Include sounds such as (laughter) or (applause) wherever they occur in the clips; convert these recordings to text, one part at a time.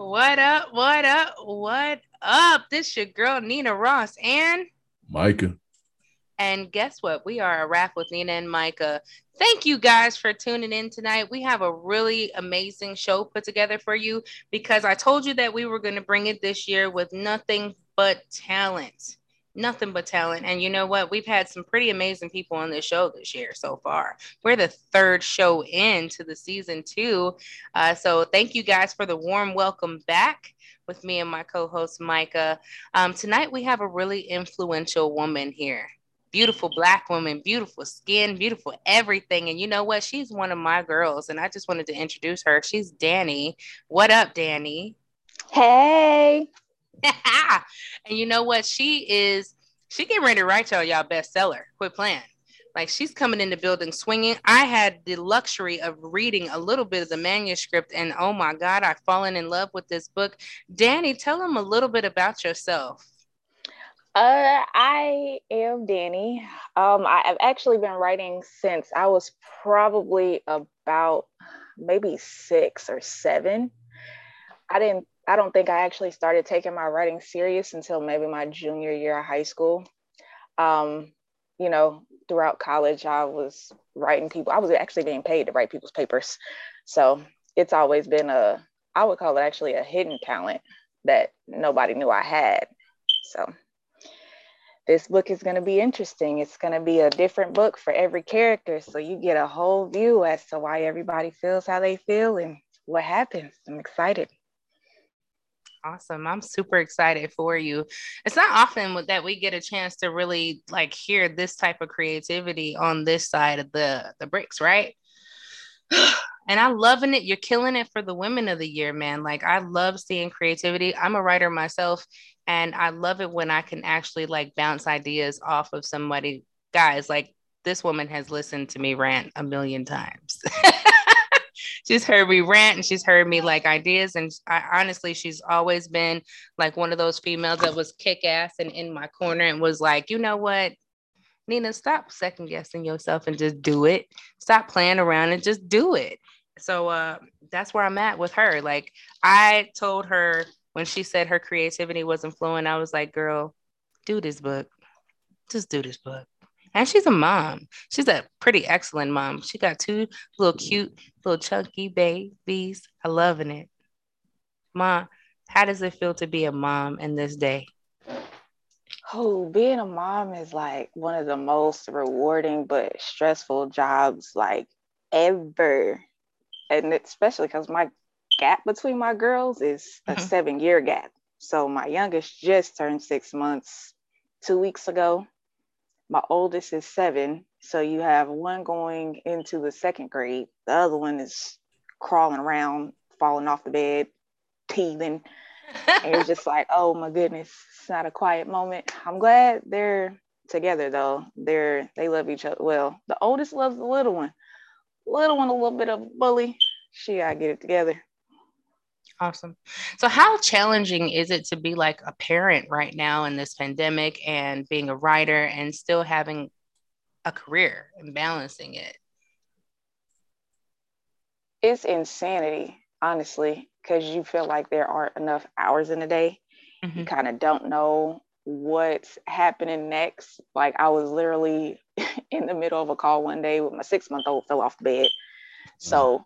What up? What up? What up? This your girl Nina Ross and Micah. And guess what? We are a wrap with Nina and Micah. Thank you guys for tuning in tonight. We have a really amazing show put together for you because I told you that we were going to bring it this year with nothing but talent nothing but talent. And you know what? We've had some pretty amazing people on this show this year so far. We're the third show into the season two. Uh, so thank you guys for the warm welcome back with me and my co-host Micah. Um, tonight we have a really influential woman here. Beautiful black woman, beautiful skin, beautiful everything. And you know what? She's one of my girls, and I just wanted to introduce her. She's Dani. What up, Dani? Hey. (laughs) and you know what? She is, she getting ready to write y'all y'all bestseller. Quit playing. Like she's coming in the building swinging. I had the luxury of reading a little bit of the manuscript, and oh my God, I've fallen in love with this book. Dani, tell them a little bit about yourself. Uh, I am Dani. Um, I, have actually been writing since I was probably about maybe six or seven. I didn't I don't think I actually started taking my writing serious until maybe my junior year of high school. Um, you know, throughout college, I was writing people, I was actually being paid to write people's papers. So it's always been a, I would call it actually a hidden talent that nobody knew I had. So this book is going to be interesting. It's going to be a different book for every character. So you get a whole view as to why everybody feels how they feel and what happens. I'm excited. Awesome. I'm super excited for you. It's not often that we get a chance to really like hear this type of creativity on this side of the the bricks, right? (sighs) and I'm loving it. You're killing it for the women of the year, man. Like I love seeing creativity. I'm a writer myself and I love it when I can actually like bounce ideas off of somebody. Guys, like this woman has listened to me rant a million times. (laughs) she's heard me rant and she's heard me like ideas. And I honestly, she's always been like one of those females that was kick ass and in my corner and was like, you know what? Nina, stop second guessing yourself and just do it. Stop playing around and just do it. So uh, that's where I'm at with her. Like I told her when she said her creativity wasn't flowing, I was like, girl, do this book. Just do this book. And she's a mom. She's a pretty excellent mom. She got two little cute, little chunky babies. I loving it. Mom, how does it feel to be a mom in this day? Oh, being a mom is like one of the most rewarding but stressful jobs like ever. And especially because my gap between my girls is a mm-hmm. seven year gap. So my youngest just turned six months two weeks ago my oldest is seven. So you have one going into the second grade. The other one is crawling around, falling off the bed, teething. and you're just like, (laughs) oh my goodness, it's not a quiet moment. I'm glad they're together though. They're they love each other. Well, the oldest loves the little one. Little one a little bit of bully. She gotta get it together. Awesome. So, how challenging is it to be like a parent right now in this pandemic and being a writer and still having a career and balancing it? It's insanity, honestly, because you feel like there aren't enough hours in a day. Mm-hmm. You kind of don't know what's happening next. Like, I was literally (laughs) in the middle of a call one day with my six month old fell off the bed. So,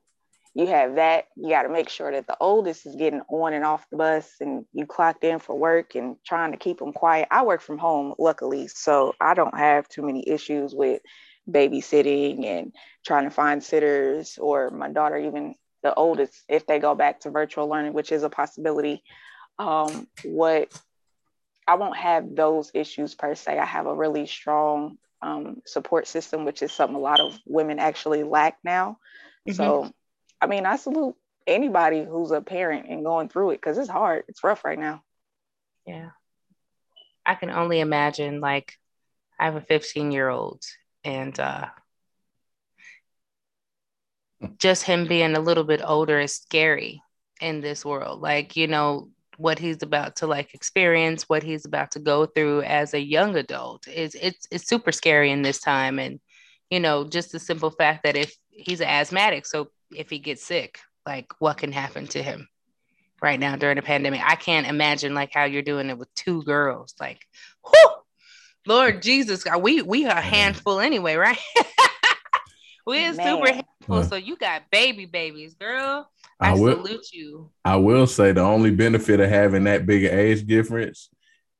you have that. You got to make sure that the oldest is getting on and off the bus and you clocked in for work and trying to keep them quiet. I work from home, luckily, so I don't have too many issues with babysitting and trying to find sitters or my daughter, even the oldest, if they go back to virtual learning, which is a possibility. Um, what I won't have those issues per se. I have a really strong um, support system, which is something a lot of women actually lack now. Mm-hmm. So I mean, I salute anybody who's a parent and going through it because it's hard. It's rough right now. Yeah. I can only imagine like I have a 15 year old and uh just him being a little bit older is scary in this world. Like, you know, what he's about to like experience, what he's about to go through as a young adult is it's it's super scary in this time. And, you know, just the simple fact that if he's an asthmatic, so if he gets sick, like what can happen to him, right now during the pandemic. I can't imagine like how you're doing it with two girls. Like, whew, Lord Jesus, God, we we are a handful anyway, right? (laughs) we are super handful. So you got baby babies, girl. I, I will, salute you. I will say the only benefit of having that big age difference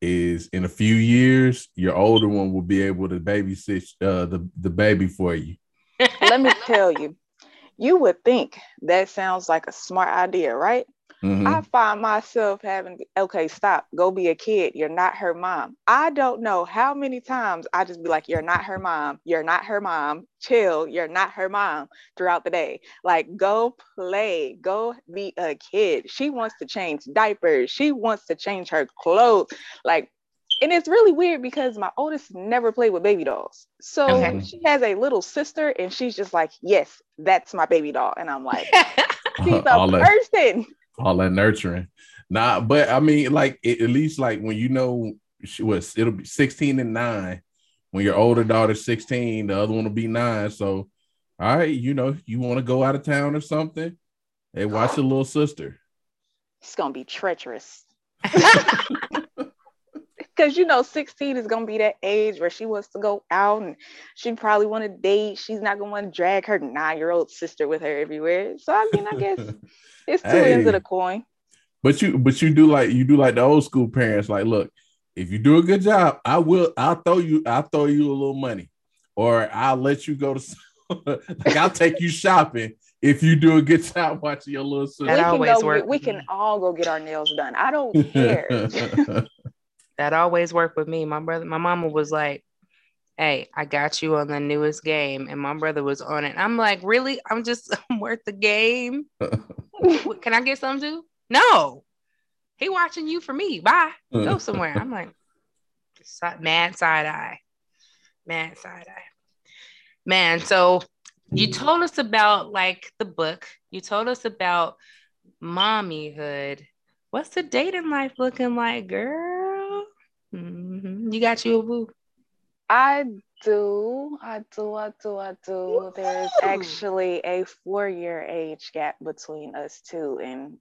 is in a few years, your older one will be able to babysit uh, the, the baby for you. Let me tell you, you would think that sounds like a smart idea, right? Mm-hmm. I find myself having, okay, stop, go be a kid. You're not her mom. I don't know how many times I just be like, you're not her mom. You're not her mom. Chill. You're not her mom throughout the day. Like, go play, go be a kid. She wants to change diapers. She wants to change her clothes. Like, and it's really weird because my oldest never played with baby dolls. So okay. she has a little sister, and she's just like, Yes, that's my baby doll. And I'm like, (laughs) She's (laughs) a person all that nurturing. Nah, but I mean, like it, at least like when you know she was, it'll be 16 and nine. When your older daughter's 16, the other one will be nine. So, all right, you know, you want to go out of town or something? Hey, watch your little sister. It's gonna be treacherous. (laughs) Because you know, 16 is gonna be that age where she wants to go out and she probably want to date. She's not gonna want to drag her nine-year-old sister with her everywhere. So I mean, I guess (laughs) It's two hey, ends of the coin. But you but you do like you do like the old school parents, like, look, if you do a good job, I will I'll throw you, I'll throw you a little money, or I'll let you go to (laughs) like I'll take you shopping if you do a good (laughs) job watching your little sister. That always go, work. We can all go get our nails done. I don't care. That always worked with me. My brother, my mama was like, Hey, I got you on the newest game, and my brother was on it. I'm like, really? I'm just (laughs) I'm worth the game. (laughs) Can I get some too? No. He watching you for me. Bye. Go (laughs) somewhere. I'm like, mad side eye. Mad side eye. Man, so you mm. told us about like the book. You told us about mommyhood. What's the dating life looking like, girl? Mm-hmm. You got you a boo. I do. I do. I do. I do. There's actually a four year age gap between us two. And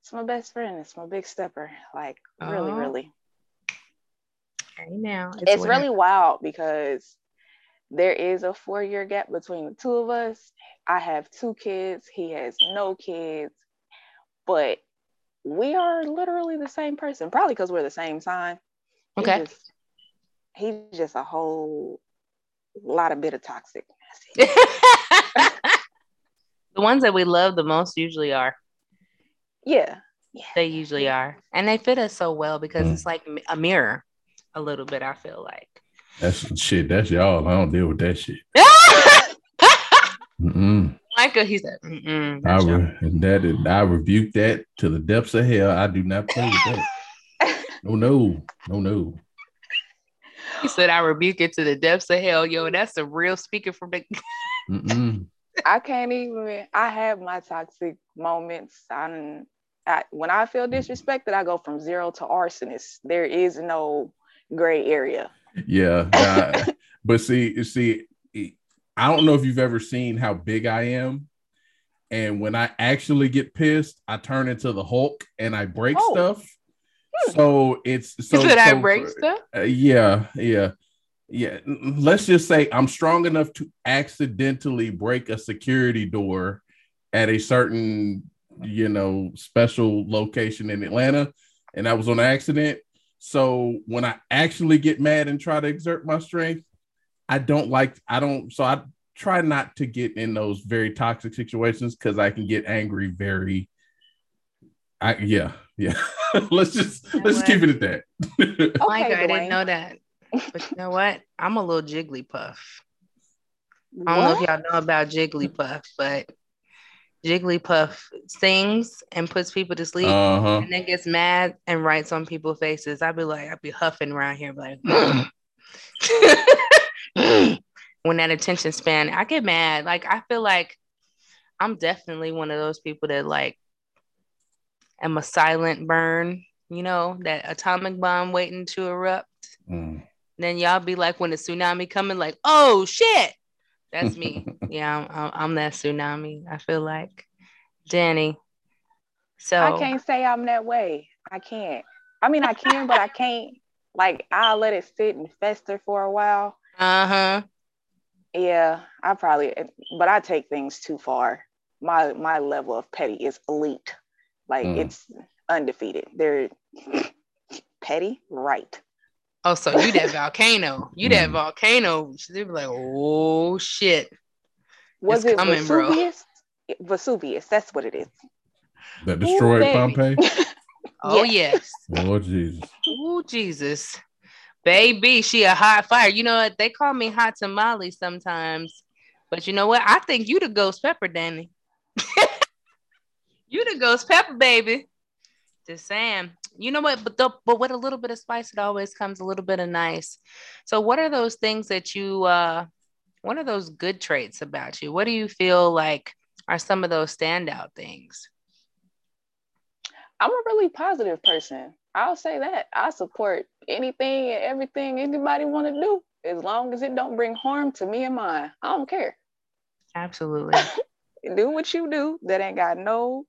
it's my best friend. It's my big stepper. Like, really, oh. really. Okay, now it's, it's really wild because there is a four year gap between the two of us. I have two kids. He has no kids. But we are literally the same person, probably because we're the same sign. Okay. He just, he's just a whole lot of bitter toxic. (laughs) the ones that we love the most usually are. Yeah. yeah. They usually are. And they fit us so well because mm. it's like a mirror a little bit, I feel like. That's shit. That's y'all. I don't deal with that shit. (laughs) Mm-mm. Micah, he said, Mm-mm, I, re- that is, I rebuke that to the depths of hell. I do not play with that. (laughs) no, no, no, no. He said, I rebuke it to the depths of hell. Yo, that's a real speaker from the. (laughs) I can't even, I have my toxic moments. I, I, when I feel disrespected, I go from zero to arsonist. There is no gray area. Yeah. (laughs) Uh, but see, see, I don't know if you've ever seen how big I am. And when I actually get pissed, I turn into the Hulk and I break oh. stuff. So it's (laughs) so, Is it so, break stuff? Uh, yeah, yeah, yeah. Let's just say I'm strong enough to accidentally break a security door at a certain, you know, special location in Atlanta, and that was on accident. So when I actually get mad and try to exert my strength, I don't like. I don't. So I try not to get in those very toxic situations because I can get angry very. I yeah yeah. (laughs) let's just you know let's what? keep it at that. (laughs) okay, Micah, I didn't know that. But you know what? I'm a little Jigglypuff. I don't know if y'all know about Jigglypuff, but Jigglypuff sings and puts people to sleep uh-huh. and then gets mad and writes on people's faces. I'd be like, I'd be huffing around here, like (laughs) when that attention span, I get mad. Like I feel like I'm definitely one of those people that like am a silent burn, you know, that atomic bomb waiting to erupt. Mm. Then y'all be like, when the tsunami coming, like, oh shit, that's me. (laughs) yeah, I'm, I'm, that tsunami. I feel like Dani. So I can't say I'm that way. I can't. I mean, I can, but I can't. Like, I'll let it sit and fester for a while. Uh huh. Yeah, I probably, but I take things too far. My my level of petty is elite. Like mm. it's undefeated. They're (laughs) petty, right? Oh, so you that volcano? You that mm. volcano? They be like, oh shit. Was it's it coming, Vesuvius? Bro. Vesuvius. That's what it is. That destroyed Ooh, Pompeii. (laughs) oh yes. Oh Jesus. Oh Jesus. Baby, she a hot fire. You know what? They call me hot tamale sometimes. But you know what? I think you the ghost pepper, Dani. (laughs) you the ghost pepper, baby. Just saying. You know what? But the, but with a little bit of spice, it always comes a little bit of nice. So what are those things that you uh what are those good traits about you? What do you feel like are some of those standout things? I'm a really positive person. I'll say that. I support anything and everything anybody want to do as long as it don't bring harm to me and mine. I don't care. Absolutely. (laughs) do what you do. That ain't got no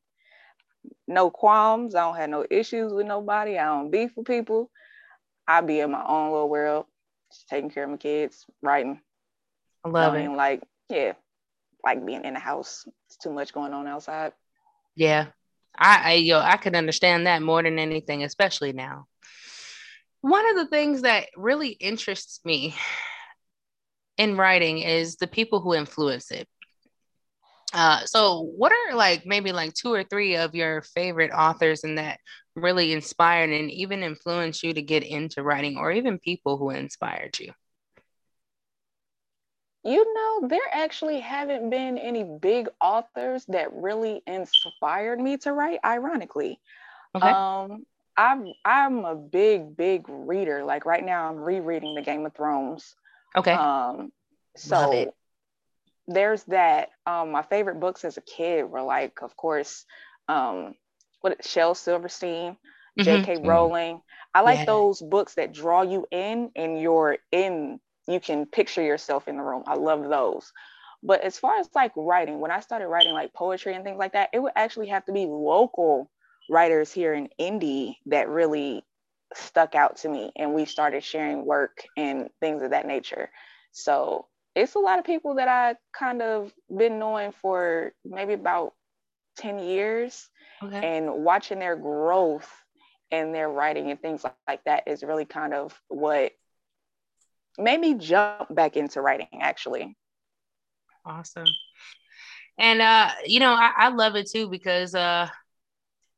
no qualms. I don't have no issues with nobody. I don't beef with people. I be in my own little world, just taking care of my kids, writing. I love it. Like, yeah, like being in the house. It's too much going on outside. Yeah. I, I yo, I can understand that more than anything, especially now. One of the things that really interests me in writing is the people who influence it. Uh, so what are like maybe like two or three of your favorite authors and that really inspired and even influenced you to get into writing or even people who inspired you? You know there actually haven't been any big authors that really inspired me to write ironically. Okay. um i'm i'm a big big reader. Like right now i'm rereading the game of thrones. Okay. Um so there's that. Um, my favorite books as a kid were like, of course, um, what Shel Silverstein, mm-hmm. J.K. Mm-hmm. Rowling. I like yeah. those books that draw you in, and you're in. You can picture yourself in the room. I love those. But as far as like writing, when I started writing like poetry and things like that, it would actually have to be local writers here in Indy that really stuck out to me, and we started sharing work and things of that nature. So it's a lot of people that I kind of been knowing for maybe about 10 years okay. and watching their growth and their writing and things like, like that is really kind of what made me jump back into writing actually. Awesome. And uh, you know, I, I love it too because uh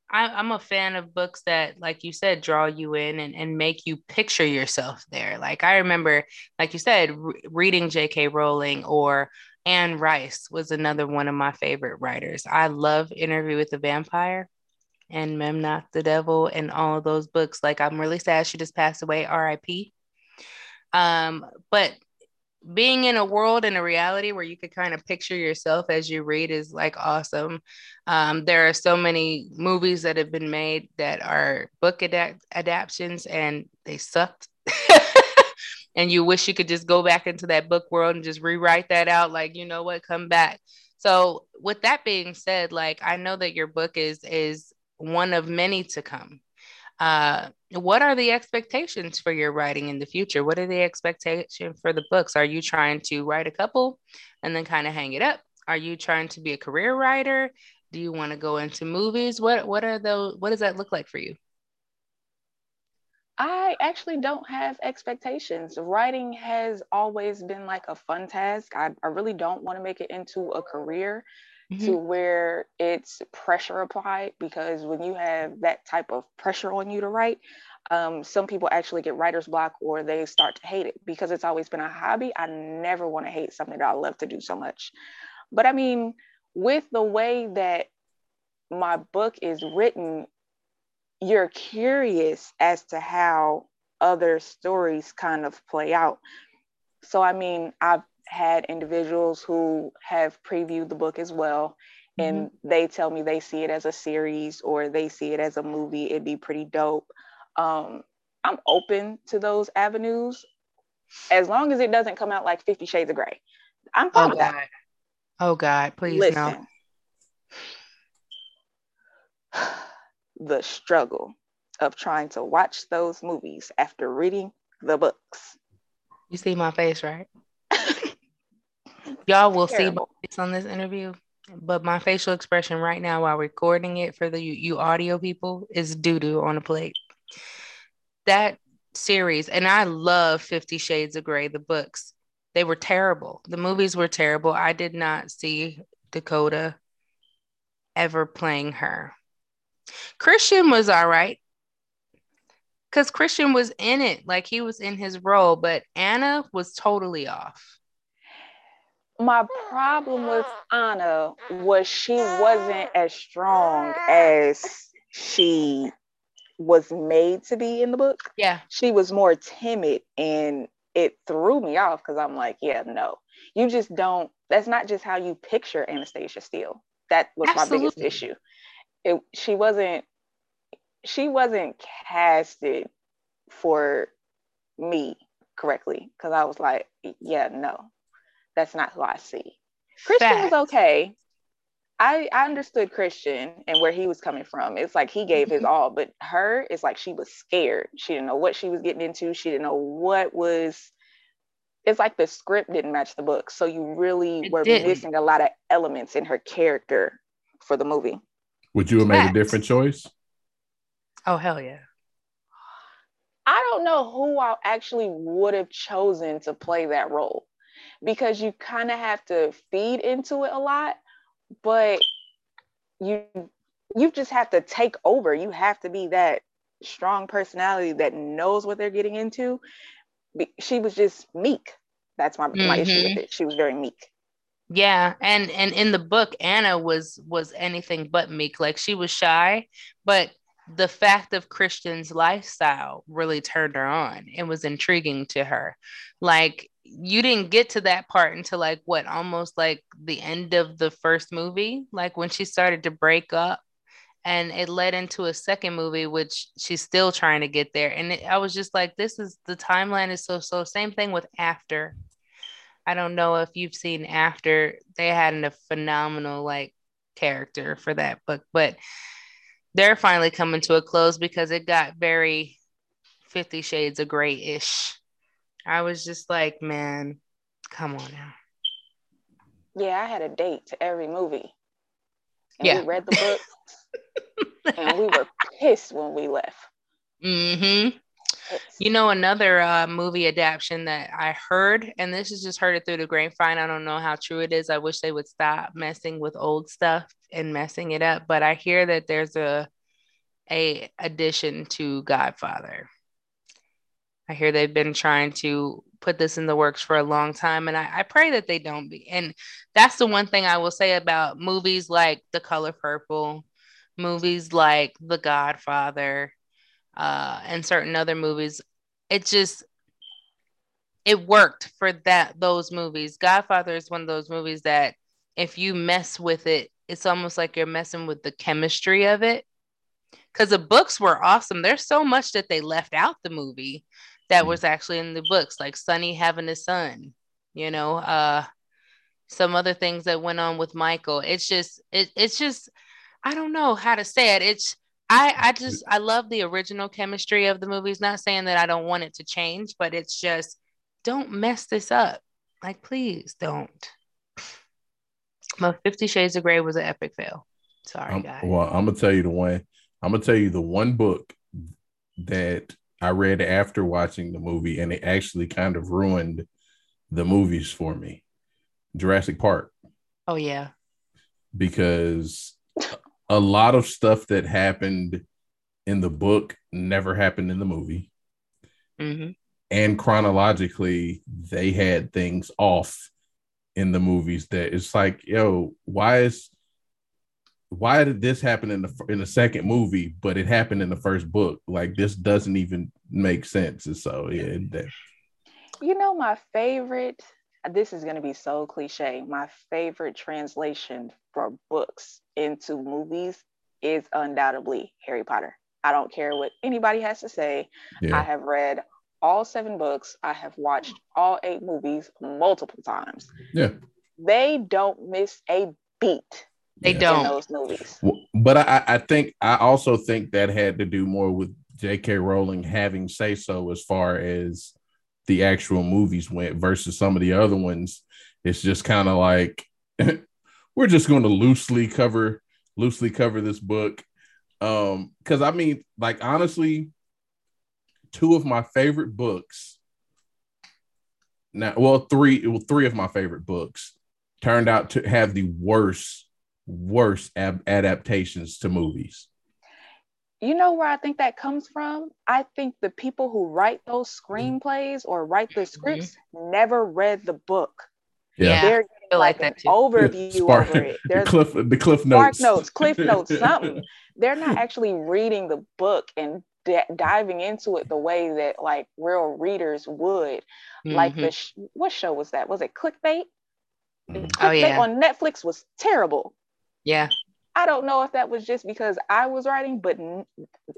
I, am a fan of books that, like you said, draw you in and, and make you picture yourself there. Like I remember, like you said, re- reading J.K. Rowling or Anne Rice was another one of my favorite writers. I love Interview with the Vampire and Memnoch the Devil and all of those books. Like I'm really sad she just passed away, R.I.P. Um, but being in a world and a reality where you could kind of picture yourself as you read is like awesome. Um, there are so many movies that have been made that are book adapt- adaptations and they sucked. (laughs) and you wish you could just go back into that book world and just rewrite that out. Like, you know what, come back. So with that being said, like I know that your book is is one of many to come. Uh, what are the expectations for your writing in the future? What are the expectations for the books? Are you trying to write a couple and then kind of hang it up? Are you trying to be a career writer? Do you want to go into movies? What what are those what does that look like for you? I actually don't have expectations. Writing has always been like a fun task. I, I really don't want to make it into a career mm-hmm. to where it's pressure applied because when you have that type of pressure on you to write, um, some people actually get writer's block or they start to hate it because it's always been a hobby. I never want to hate something that I love to do so much. But I mean, with the way that my book is written, you're curious as to how other stories kind of play out. So, I mean, I've had individuals who have previewed the book as well and mm-hmm. they tell me they see it as a series or they see it as a movie it'd be pretty dope um, i'm open to those avenues as long as it doesn't come out like 50 shades of gray i'm fine oh god that. oh god please Listen. no (sighs) the struggle of trying to watch those movies after reading the books. You see my face, right? Y'all will Terrible. see on this interview, but my facial expression right now while recording it for the you, you audio people is doo doo on a plate. That series, and I love Fifty Shades of Grey, the books. They were terrible. The movies were terrible. I did not see Dakota ever playing her. Christian was all right because Christian was in it, like he was in his role, but Anna was totally off. My problem with Anna was she wasn't as strong as she was made to be in the book. Yeah. She was more timid and it threw me off because I'm like, yeah, no, you just don't. That's not just how you picture Anastasia Steele. That was Absolutely. my biggest issue. It, she wasn't she wasn't casted for me correctly because I was like, yeah, no, that's not who I see. Christian Fact. was okay. I, I understood Christian and where he was coming from. It's like he gave his mm-hmm. all, but her, it's like she was scared. She didn't know what she was getting into. She didn't know what was. It's like the script didn't match the book. So you really it were didn't. missing a lot of elements in her character for the movie. Would you have made a different choice? Oh hell yeah. I don't know who I actually would have chosen to play that role because you kind of have to feed into it a lot, but you you just have to take over. You have to be that strong personality that knows what they're getting into. She was just meek. That's my, mm-hmm. my issue with mm-hmm. it. She was very meek. Yeah, and and in the book, Anna was was anything but meek. Like she was shy, but the fact of Christian's lifestyle really turned her on and was intriguing to her. Like you didn't get to that part until like what almost like the end of the first movie, like when she started to break up and it led into a second movie which she's still trying to get there and it, I was just like this is the timeline is so so same thing with after. I don't know if you've seen after they had a phenomenal like character for that book but they're finally coming to a close because it got very 50 shades of gray ish. I was just like, man, come on now. Yeah, I had a date to every movie. And yeah. we read the book (laughs) and we were pissed when we left. Mm-hmm. You know, another uh, movie adaptation that I heard, and this is just heard it through the grapevine. I don't know how true it is. I wish they would stop messing with old stuff and messing it up. But I hear that there's a a addition to Godfather. I hear they've been trying to put this in the works for a long time, and I, I pray that they don't be. And that's the one thing I will say about movies like The Color Purple, movies like The Godfather, uh, and certain other movies. It just it worked for that those movies. Godfather is one of those movies that if you mess with it, it's almost like you're messing with the chemistry of it. Because the books were awesome. There's so much that they left out the movie that mm. was actually in the books, like Sonny having a son, you know, uh some other things that went on with Michael. It's just it, it's just I don't know how to say it. It's I I just I love the original chemistry of the movies. Not saying that I don't want it to change, but it's just don't mess this up. Like please don't. (sighs) My Fifty Shades of Grey was an epic fail. Sorry, I'm, guys. Well, I'm gonna tell you the one. I'm gonna tell you the one book that I read after watching the movie, and it actually kind of ruined the movies for me. Jurassic Park. Oh yeah. Because a lot of stuff that happened in the book never happened in the movie. Mm-hmm. And chronologically, they had things off in the movies that it's like, yo, why is why did this happen in the in the second movie, but it happened in the first book? Like this doesn't even make sense. And so yeah. That... You know, my favorite this is going to be so cliche. My favorite translation for books into movies is undoubtedly Harry Potter. I don't care what anybody has to say. Yeah. I have read all seven books. I have watched all eight movies multiple times. Yeah. They don't miss a beat They Yeah. don't. in those movies. But I, I think I also think that had to do more with J.K. Rowling having say so as far as the actual movies went versus some of the other ones. It's just kind of like (laughs) we're just going to loosely cover loosely cover this book. Um, because I mean, like honestly, two of my favorite books. Now, well, three, well, three of my favorite books turned out to have the worst, worst ab- adaptations to movies. You know where I think that comes from? I think the people who write those screenplays or write the scripts never read the book. Yeah. They're getting feel like, like an that too. overview Spark- over it. (laughs) the cliff, the cliff spark notes, notes, cliff notes, (laughs) something. They're not actually reading the book and d- diving into it the way that like real readers would. Like Mhm. the sh- what show was that? Was it Clickbait? Mhm. Oh, yeah. on Netflix was terrible. Yeah. I don't know if that was just because I was writing, but n-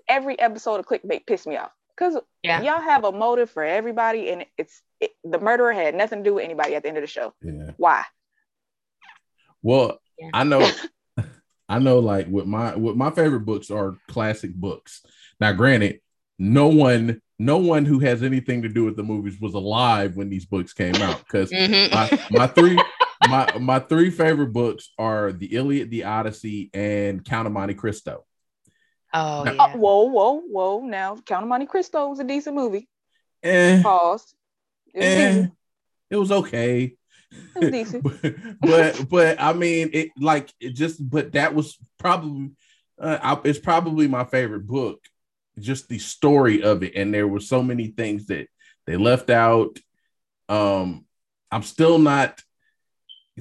every episode of Clickbait pissed me off because Yeah. y'all have a motive for everybody, and it's it, the murderer had nothing to do with anybody at the end of the show. Yeah. Why? Well, Yeah. I know, (laughs) I know. Like with my with my favorite books are classic books. Now, granted, no one, no one who has anything to do with the movies was alive when these books came out because Mhm. my, my three (laughs) my my three favorite books are the Iliad, the Odyssey, and Count of Monte Cristo. oh No. yeah. Uh, whoa, whoa, whoa! Now, Count of Monte Cristo was a decent movie. Eh, Pause. It was eh, decent. it was okay. It was decent. but, (laughs) but but I mean it like it just but that was probably uh, I, it's probably my favorite book just the story of it and there were so many things that they left out um I'm still not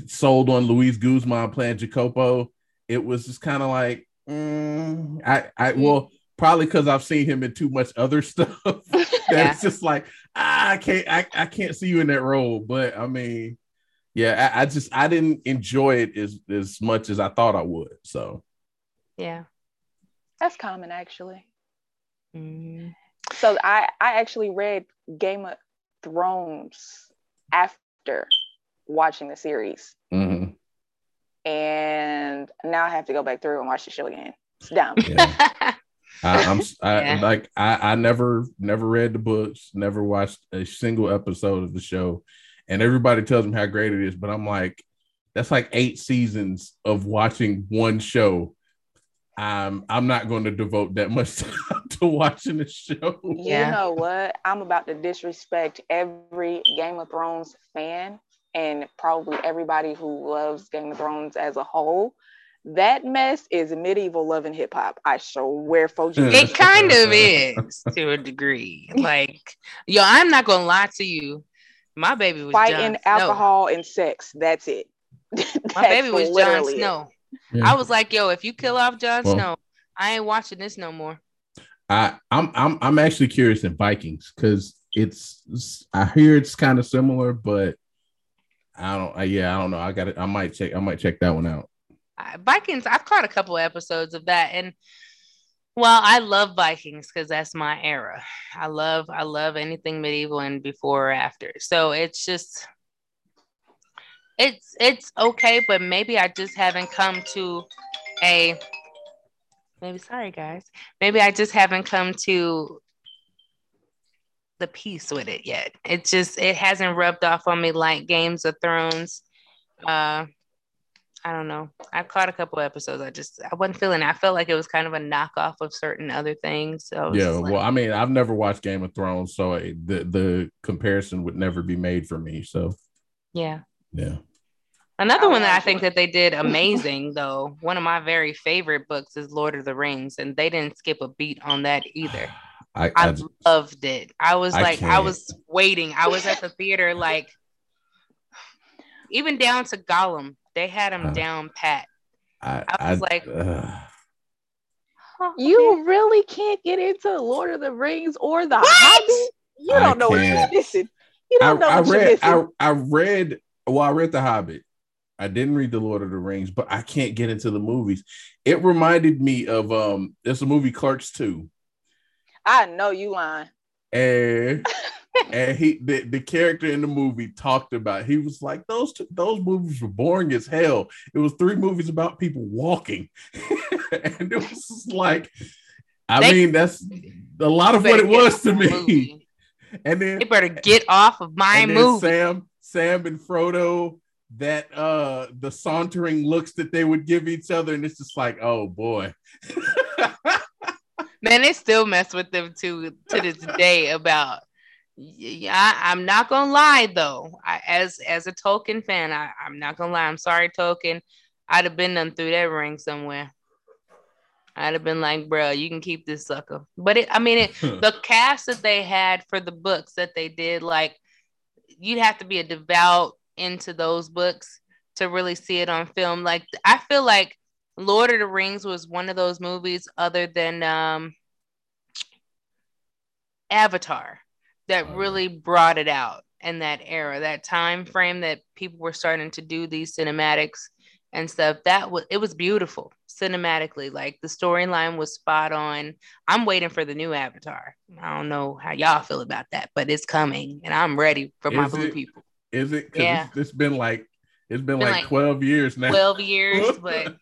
sold on Luis Guzman playing Jacopo it was just kind of like mm, I I well probably because I've seen him in too much other (laughs) stuff (laughs) that Yeah. it's just like ah, I can't I, I can't see you in that role but I mean yeah, I, I just I didn't enjoy it as as much as I thought I would. So yeah. That's common, actually. Mhm. So I I actually read Game of Thrones after watching the series, mhm, and now I have to go back through and watch the show again. It's dumb. yeah, (laughs) I, I'm s- I, Yeah. like I I never never read the books, never watched a single episode of the show, and everybody tells me how great it is, but I'm like, that's like eight seasons of watching one show. I'm I'm not going to devote that much (laughs) time to watching the show. Yeah. You know what? I'm about to disrespect every Game of Thrones fan and probably everybody who loves Game of Thrones as a whole. That mess is medieval love and hip hop. I swear for you. It kind of is to a degree. (laughs) Like, yo, I'm not gonna lie to you. My baby was Fighting, Snow. alcohol, and sex. That's it. My (laughs) baby was Jon. Snow. Yeah. I was like, yo, if you kill off Jon Well- Snow, I ain't watching this no more. I I'm I'm I'm actually curious in Vikings because it's, it's- I hear it's kind of similar, but I don't. I, yeah, I don't know. I got it. I might check. I might check that one out. Vikings, I've caught a couple episodes of that, and well, I love Vikings because that's my era. I love, I love anything medieval and before or after. So it's just, it's it's okay, but maybe I just haven't come to a. Maybe sorry guys. Maybe I just haven't come to the peace with it yet. It just it hasn't rubbed off on me like Games of Thrones. Uh I don't know. I've caught a couple episodes. I just I wasn't feeling it. I felt like it was kind of a knockoff of certain other things. So Yeah. like, Well, I mean, I've never watched Game of Thrones, so I, the the comparison would never be made for me. So yeah. yeah. Another one that I think that they did amazing (laughs) though. One of my very favorite books is Lord of the Rings, and they didn't skip a beat on that either. I, I I loved it. I was I like, I can't. was waiting. I was at the theater, like, even down to Gollum, they had him Uh, down pat. I, I was like- uh, Oh, You really can't get into Lord of the Rings or the What? Hobbit. You don't know what you're missing. You I, don't know I what you're read. missing. I I read. Well, I read The Hobbit. I didn't read The Lord of the Rings, but I can't get into the movies. It reminded me of um. There's a movie Clerks two. I know you lying. And (laughs) and he the, the character in the movie talked about he was like those two, those movies were boring as hell. It was three movies about people walking. (laughs) And it was like i they, mean that's a lot of what it was to me. movie. (laughs) and then they better get off of my movie. Sam sam and frodo that uh the sauntering looks that they would give each other and it's just like oh boy man they still mess with them to to this day about yeah, I'm not gonna lie though. I, as as a Tolkien fan, I, I'm not gonna lie. I'm sorry, Tolkien. I'd have been done through that ring somewhere. I'd have been like, bro, you can keep this sucker. But it, I mean, it, hmm. the cast that they had for the books that they did, like, you'd have to be a devout into those books to really see it on film. Like, I feel like Lord of the Rings was one of those movies, other than um, Avatar that oh, really brought it out in that era, that time frame that people were starting to do these cinematics and stuff. That was it was beautiful cinematically. Like the storyline was spot on. I'm waiting for the new Avatar. I don't know how y'all feel about that, but it's coming, and I'm ready for my blue people. Is it? Yeah. It's, it's been like it's been, been like, like 12 years now. 12 years, (laughs) but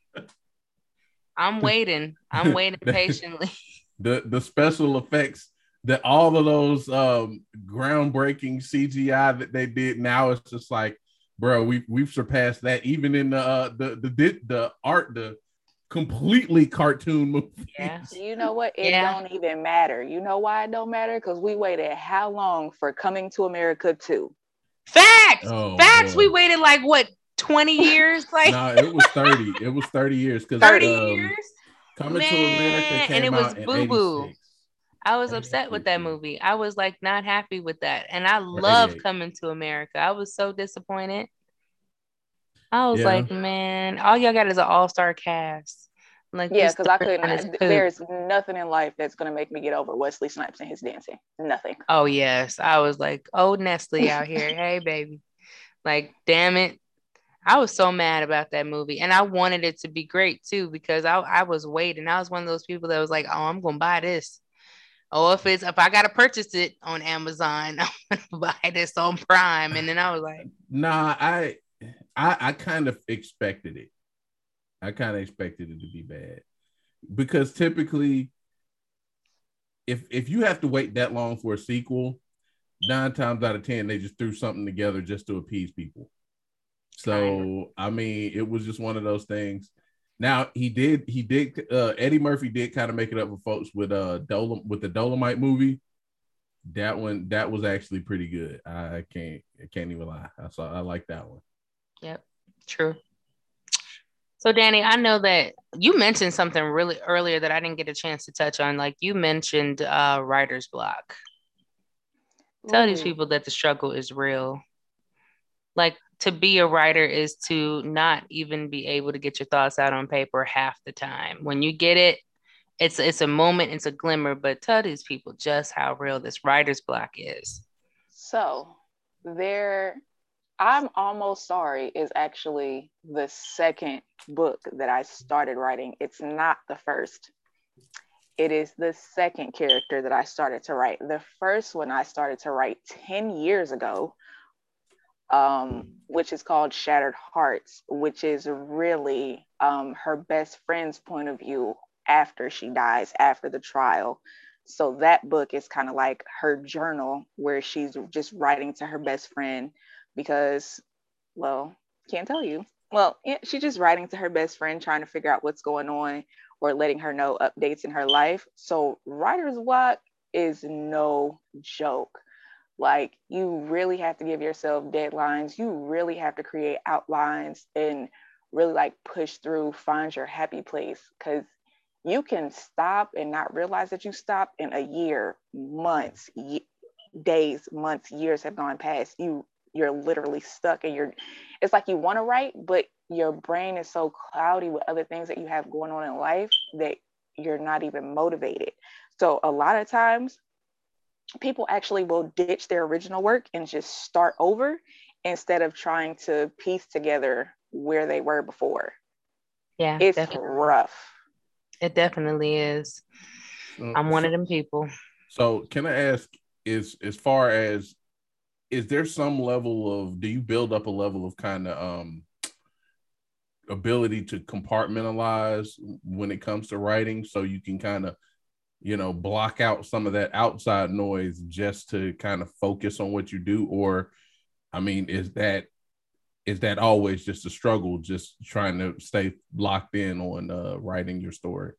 I'm waiting. I'm (laughs) waiting patiently. (laughs) The the special effects that all of those um, groundbreaking CGI that they did now it's just like, bro, we we've surpassed that even in the uh, the the the art the completely cartoon movie. Yeah. (laughs) You know what? It yeah. don't even matter. You know why it don't matter? Because we waited how long for coming to America too? Facts. Oh, Facts. Boy. We waited like what 20 years? (laughs) Like no, it was 30. It was 30 years because 30 um, years. Coming Man, to America and it was boo boo. I was upset with that movie. I was like not happy with that. And I love coming to America. I was so disappointed. I was yeah. like, man, all y'all got is an all-star cast. Like, yeah, because I couldn't. There's nothing in life that's gonna make me get over Wesley Snipes and his dancing. Nothing. Oh yes, I was like, oh Nestle out here, (laughs) hey baby, like damn it, I was so mad about that movie, and I wanted it to be great too because I I was waiting. I was one of those people that was like, oh, I'm gonna buy this or if it's if I gotta purchase it on Amazon, (laughs) I'm gonna buy this on Prime. And then I was like, Nah, I I, I kind of expected it. I kind of expected it to be bad because typically, if if you have to wait that long for a sequel, nine times out of ten they just threw something together just to appease people. So I mean, it was just one of those things. Now he did he did uh, Eddie Murphy did kind of make it up for folks with uh Dolom- with the Dolomite movie. That one that was actually pretty good. I can't I can't even lie. I saw I like that one. Yep, true. So Dani, I know that you mentioned something really earlier that I didn't get a chance to touch on. Like you mentioned uh writer's block. Tell these people that the struggle is real. Like to be a writer is to not even be able to get your thoughts out on paper half the time. When you get it, it's it's a moment, it's a glimmer, but tell these people just how real this writer's block is. So there I'm almost sorry is actually the second book that I started writing. It's not the first. It is the second character that I started to write. The first one I started to write 10 years ago um, which is called Shattered Hearts, which is really um, her best friend's point of view after she dies, after the trial. So that book is kind of like her journal where she's just writing to her best friend because, well, can't tell you. Well, she's just writing to her best friend, trying to figure out what's going on or letting her know updates in her life. So writer's block is no joke like you really have to give yourself deadlines. You really have to create outlines and really like push through, find your happy place because you can stop and not realize that you stopped in a year, months, days, months, years have gone past. You you're literally stuck and you're it's like you want to write, but your brain is so cloudy with other things that you have going on in life that you're not even motivated. So a lot of times people actually will ditch their original work and just start over instead of trying to piece together where they were before. Yeah, it's definitely. rough. It definitely is. I'm one of them people. So, can I ask is as far as is there some level of do you build up a level of kind of um ability to compartmentalize when it comes to writing so you can kind of you know block out some of that outside noise just to kind of focus on what you do? Or i mean is that is that always just a struggle just trying to stay locked in on uh, writing your story?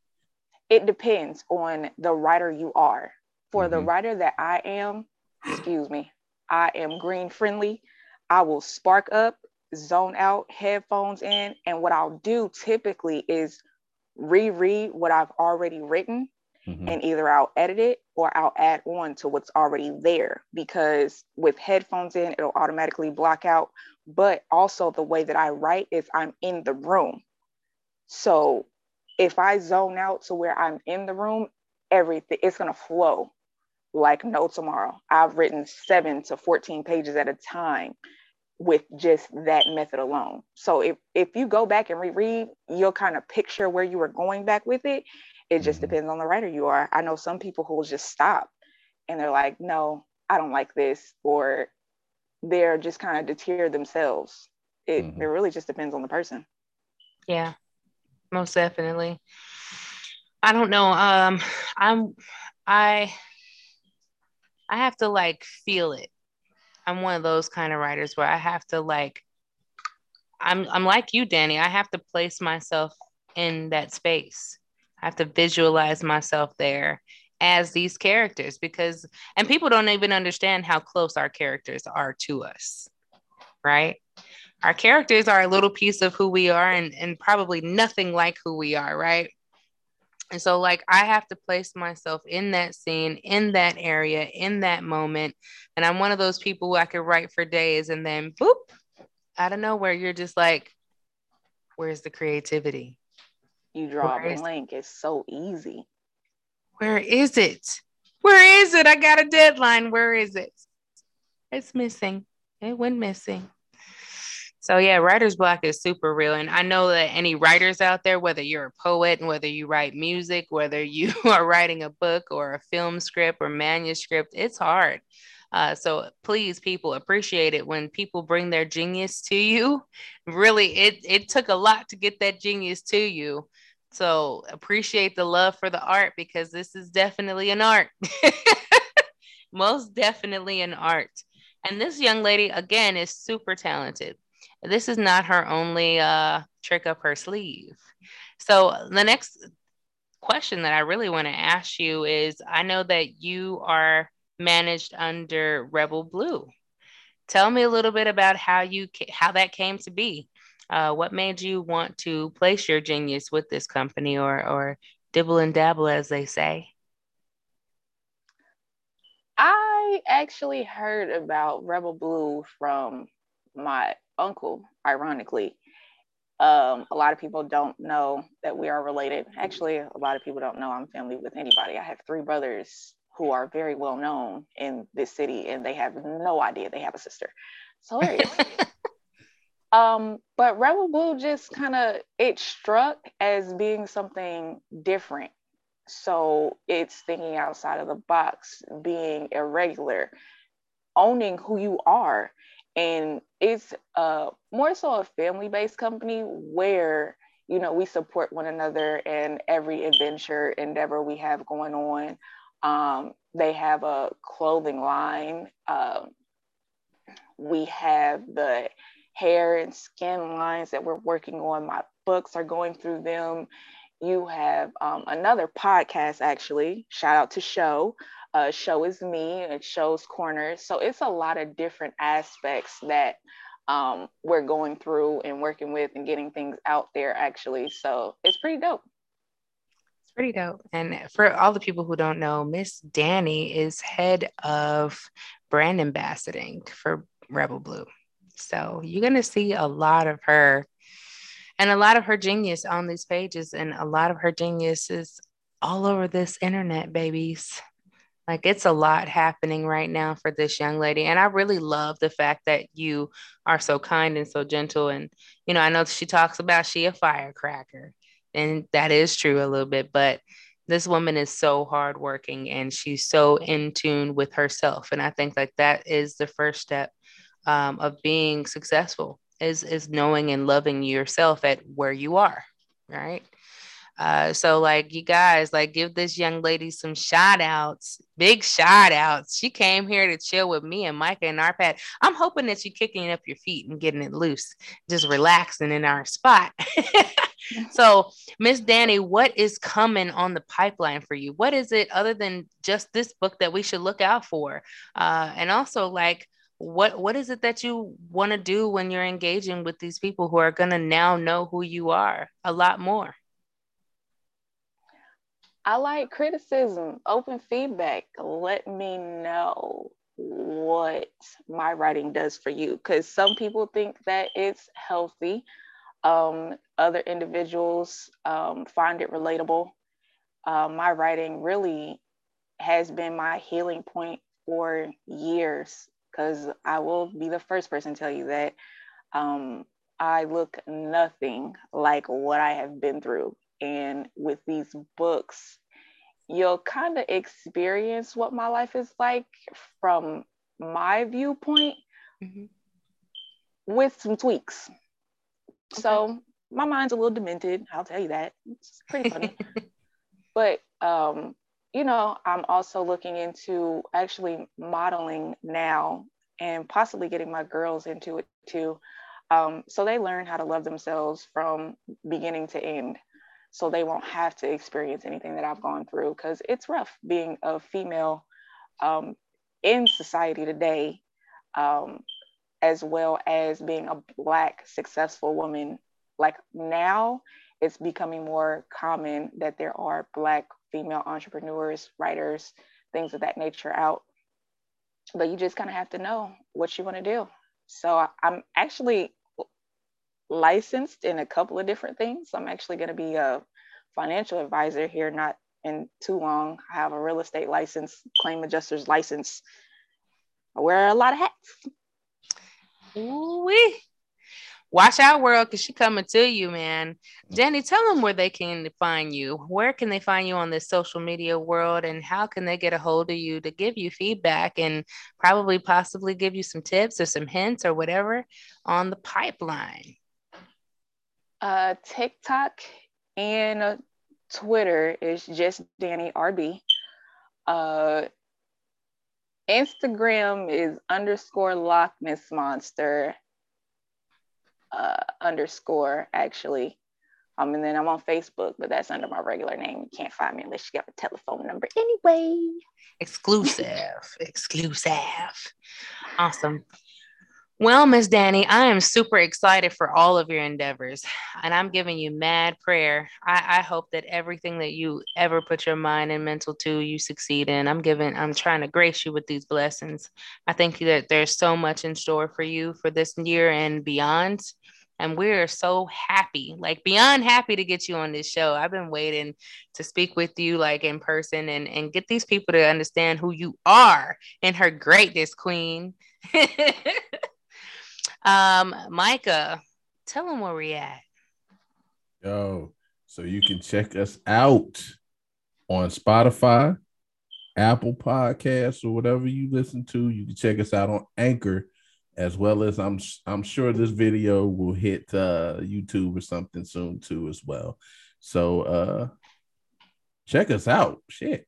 It depends on the writer you are. For mm-hmm. the writer that i am excuse me i am green friendly. I will spark up zone out, headphones in, and what I'll do typically is reread what I've already written mm-hmm. and either I'll edit it or I'll add on to what's already there because with headphones in, it'll automatically block out. But also, the way that I write is I'm in the room. So if I zone out to where I'm in the room, everything it's going to flow like no tomorrow. I've written seven to 14 pages at a time with just that method alone. So if if you go back and reread, you'll kind of picture where you were going back with it. It just mm-hmm. depends on the writer you are. I know some people who will just stop and they're like, no, I don't like this, or they're just kind of deter themselves. It mm-hmm. it really just depends on the person. Yeah, most definitely. I don't know. Um, I'm I I have to like feel it I'm one of those kind of writers where I have to like I'm I'm like you, Dani. I have to place myself in that space. I have to visualize myself there as these characters because and people don't even understand how close our characters are to us. Right? Our characters are a little piece of who we are and, and probably nothing like who we are, right? And so, like, I have to place myself in that scene, in that area, in that moment. And I'm one of those people who I could write for days and then boop, out of nowhere, you're just like, where's the creativity? You draw Where a blank. It's so easy. Where is it? Where is it? I got a deadline. Where is it? It's missing. It went missing. So yeah, writer's block is super real. And I know that any writers out there, whether you're a poet and whether you write music, whether you (laughs) are writing a book or a film script or manuscript, it's hard. Uh, so please, people, appreciate it when people bring their genius to you. Really, it it took a lot to get that genius to you. So appreciate the love for the art because this is definitely an art. (laughs) Most definitely an art. And this young lady, again, is super talented this is not her only uh, trick up her sleeve. So the next question that I really want to ask you is I know that you are managed under Rebel Blue. Tell me a little bit about how you how that came to be. Uh, what made you want to place your genius with this company or or dibble and dabble as they say? I actually heard about Rebel Blue from my uncle, ironically. Um, a lot of people don't know that we are related. Actually, a lot of people don't know I'm family with anybody. I have three brothers who are very well known in this city, and they have no idea they have a sister. So (laughs) um, but Rebel Blue just kind of it struck as being something different. So it's thinking outside of the box, being irregular, owning who you are. And it's uh, more so a family-based company where you know we support one another in every adventure endeavor we have going on. Um, they have a clothing line. Um, we have the hair and skin lines that we're working on. My books are going through them. You have um, another podcast actually. Shout out to show. Uh, show is me it shows corners so it's a lot of different aspects that um, we're going through and working with and getting things out there actually. So it's pretty dope. It's pretty dope. And for all the people who don't know miss Dani is head of brand ambassadoring for rebel blue so you're going to see a lot of her and a lot of her genius on these pages and a lot of her genius is all over this internet babies like it's a lot happening right now for this young lady. And I really love the fact that you are so kind and so gentle. And, you know, I know she talks about she a firecracker. And that is true a little bit, but this woman is so hardworking and she's so in tune with herself. And I think like that is the first step um, of being successful is is knowing and loving yourself at where you are, right? Uh, so like you guys, like give this young lady some shout outs, big shout outs. She came here to chill with me and Micah and Arpad. I'm hoping that you're kicking up your feet and getting it loose, just relaxing in our spot. (laughs) so Miss Dani, what is coming on the pipeline for you? What is it other than just this book that we should look out for? Uh, and also like what what is it that you want to do when you're engaging with these people who are going to now know who you are a lot more I like criticism, open feedback. Let me know what my writing does for you because some people think that it's healthy. Um, other individuals um, find it relatable. Uh, my writing really has been my healing point for years because I will be the first person to tell you that um, I look nothing like what I have been through and with these books, you'll kind of experience what my life is like from my viewpoint mm-hmm. with some tweaks. Okay. So my mind's a little demented, I'll tell you that. It's pretty funny. (laughs) but um, you know, I'm also looking into actually modeling now and possibly getting my girls into it too. Um, so they learn how to love themselves from beginning to end so they won't have to experience anything that I've gone through because it's rough being a female um, in society today, um, as well as being a Black successful woman. Like now, it's becoming more common that there are Black female entrepreneurs, writers, things of that nature out. But you just kind of have to know what you want to do. So I'm actually licensed in a couple of different things. I'm actually going to be a financial advisor here not in too long. I have a real estate license, claim adjuster's license. I wear a lot of hats. Ooh-wee. Watch out, world, because she coming to you, man. Dani, tell them where they can find you. Where can they find you on this social media world, and how can they get a hold of you to give you feedback and probably possibly give you some tips or some hints or whatever on the pipeline? uh, TikTok and uh, Twitter is just Dani RB. Uh, Instagram is underscore Loch Ness Monster uh, underscore actually. Um, and then I'm on Facebook, but that's under my regular name. You can't find me unless you got a telephone number anyway. Exclusive, (laughs) exclusive. Awesome. Well, Miss Dani, I am super excited for all of your endeavors, and I'm giving you mad prayer. I, I, hope that everything that you ever put your mind and mental to, you succeed in. I'm giving, I'm trying to grace you with these blessings. I think that there's so much in store for you for this year and beyond. And we're so happy, like beyond happy to get you on this show. I've been waiting to speak with you like in person and, and get these people to understand who you are and her greatness, queen. (laughs) Um, Micah, tell them where we at. Yo, so you can check us out on Spotify, Apple Podcasts, or whatever you listen to. You can check us out on Anchor, as well as I'm I'm sure this video will hit uh, YouTube or something soon too as well. So uh check us out. Shit.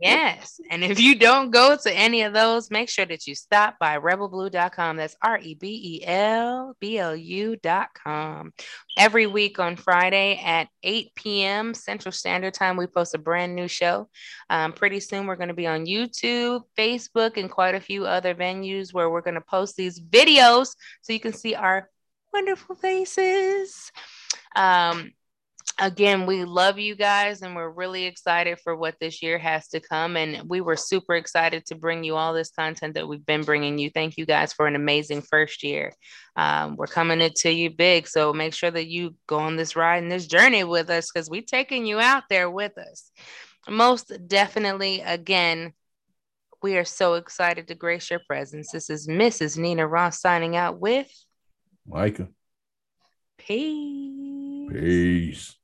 Yes. And if you don't go to any of those, make sure that you stop by rebelblue.com. That's R E B E L B L U.com. Every week on Friday at 8 p.m. Central Standard Time, we post a brand new show. Um, pretty soon, we're going to be on YouTube, Facebook, and quite a few other venues where we're going to post these videos so you can see our wonderful faces. Um, again, we love you guys and we're really excited for what this year has to come. And we were super excited to bring you all this content that we've been bringing you. Thank you guys for an amazing first year. Um, we're coming it to you big. So make sure that you go on this ride and this journey with us because we're taking you out there with us. Most definitely, again, we are so excited to grace your presence. This is Mrs. Nina Ross signing out with Micah. Peace. Peace.